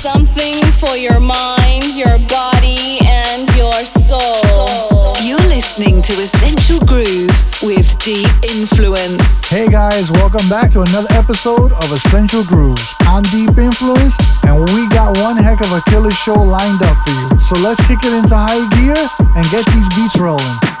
something for your mind, your body, and your soul. You're listening to Essential Grooves with Deep Influence. Hey guys, welcome back to another episode of Essential Grooves. I'm Deep Influence, and we got one heck of a killer show lined up for you. So let's kick it into high gear and get these beats rolling.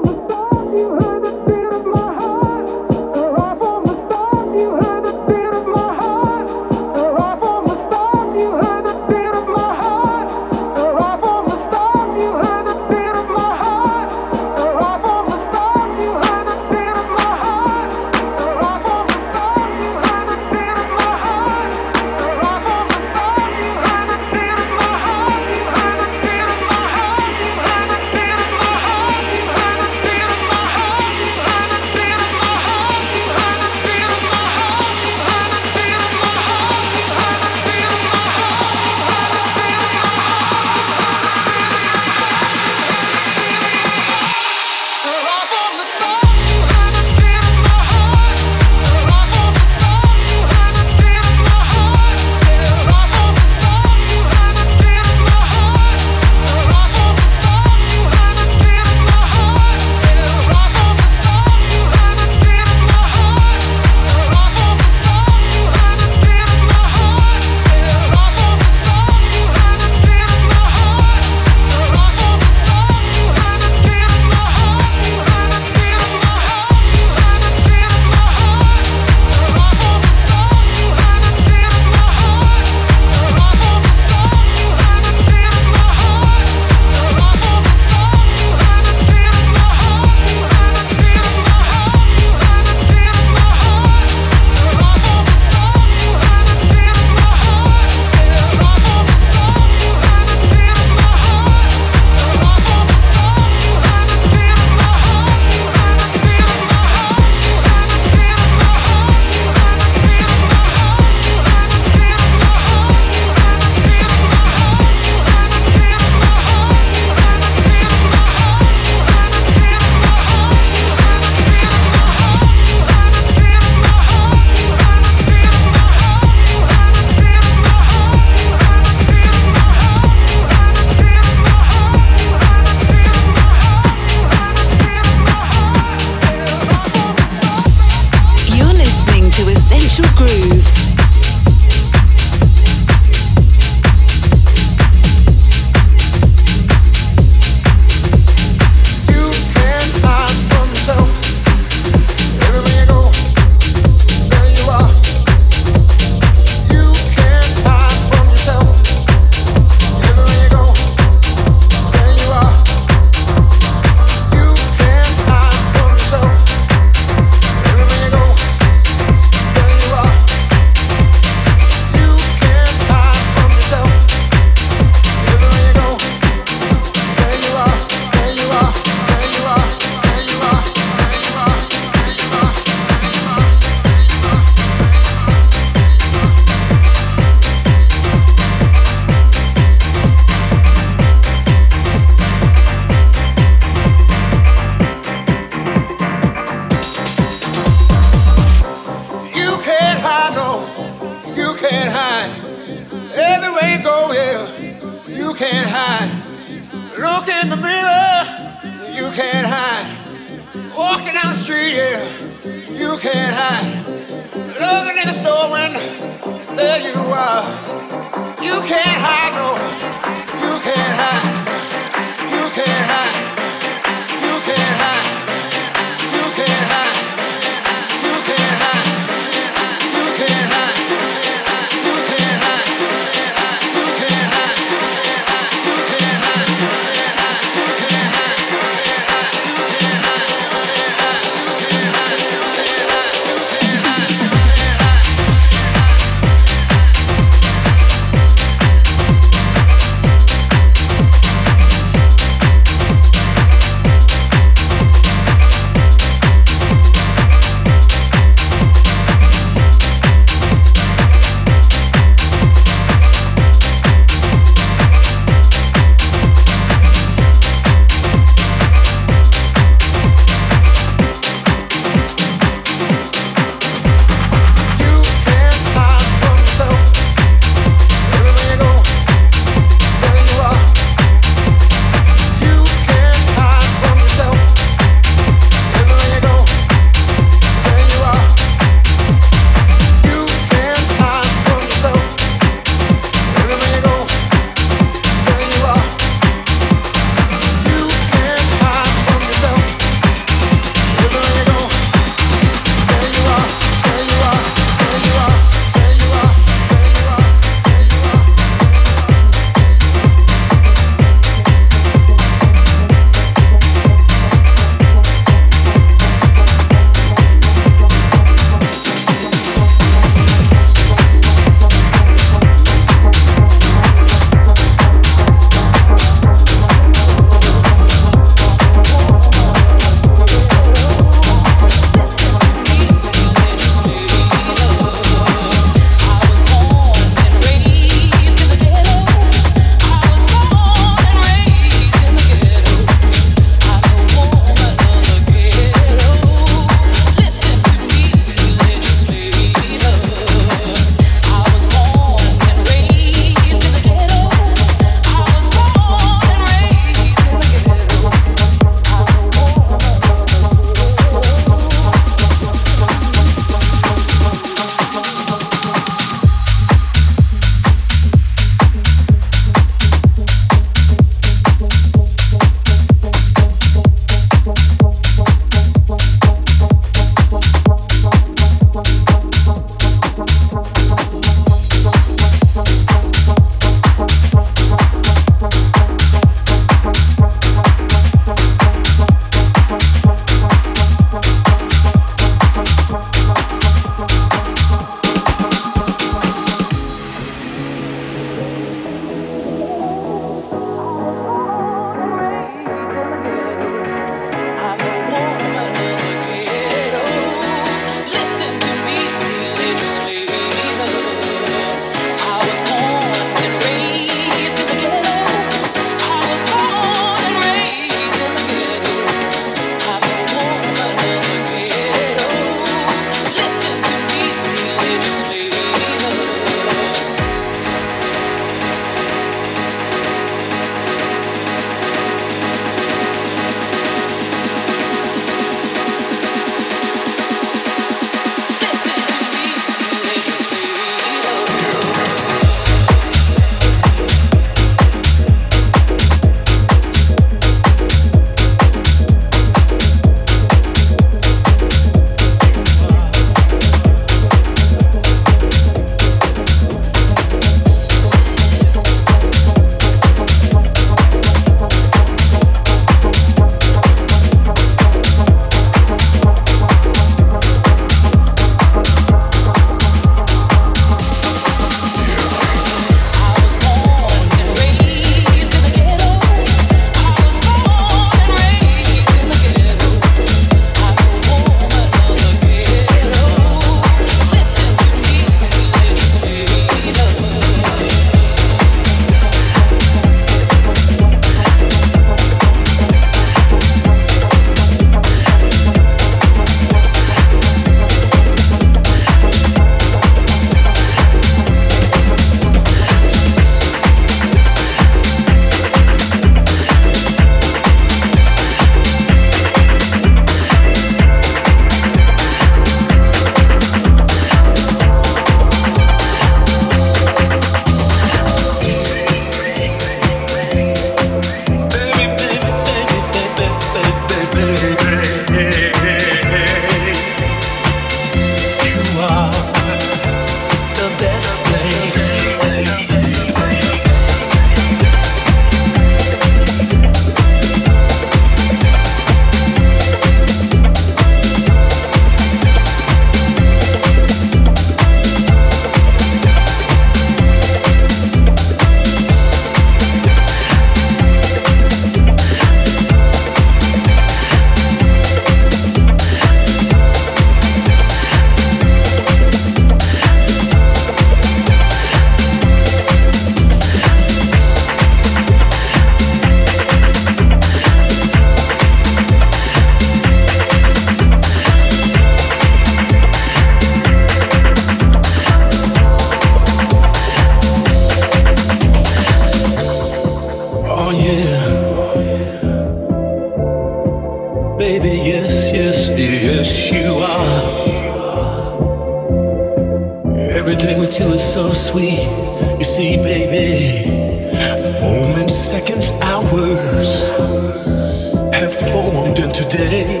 on today,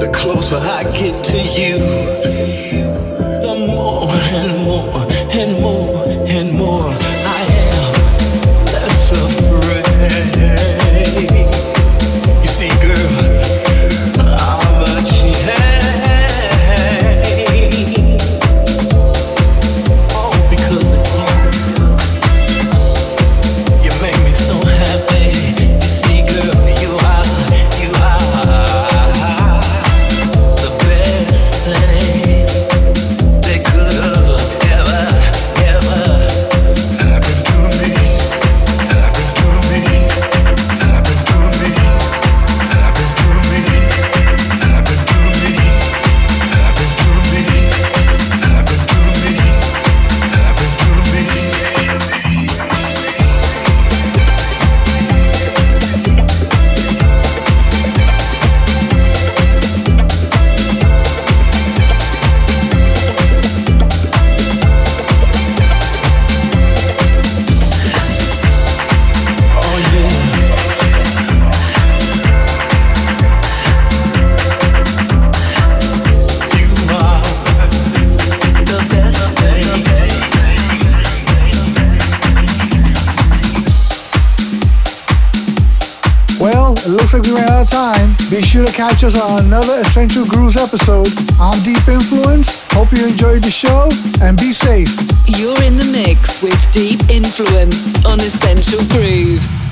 the closer I get to you. Be sure to catch us on another Essential Grooves episode. I'm Deep Influence. Hope you enjoyed the show and be safe. You're in the mix with Deep Influence on Essential Grooves.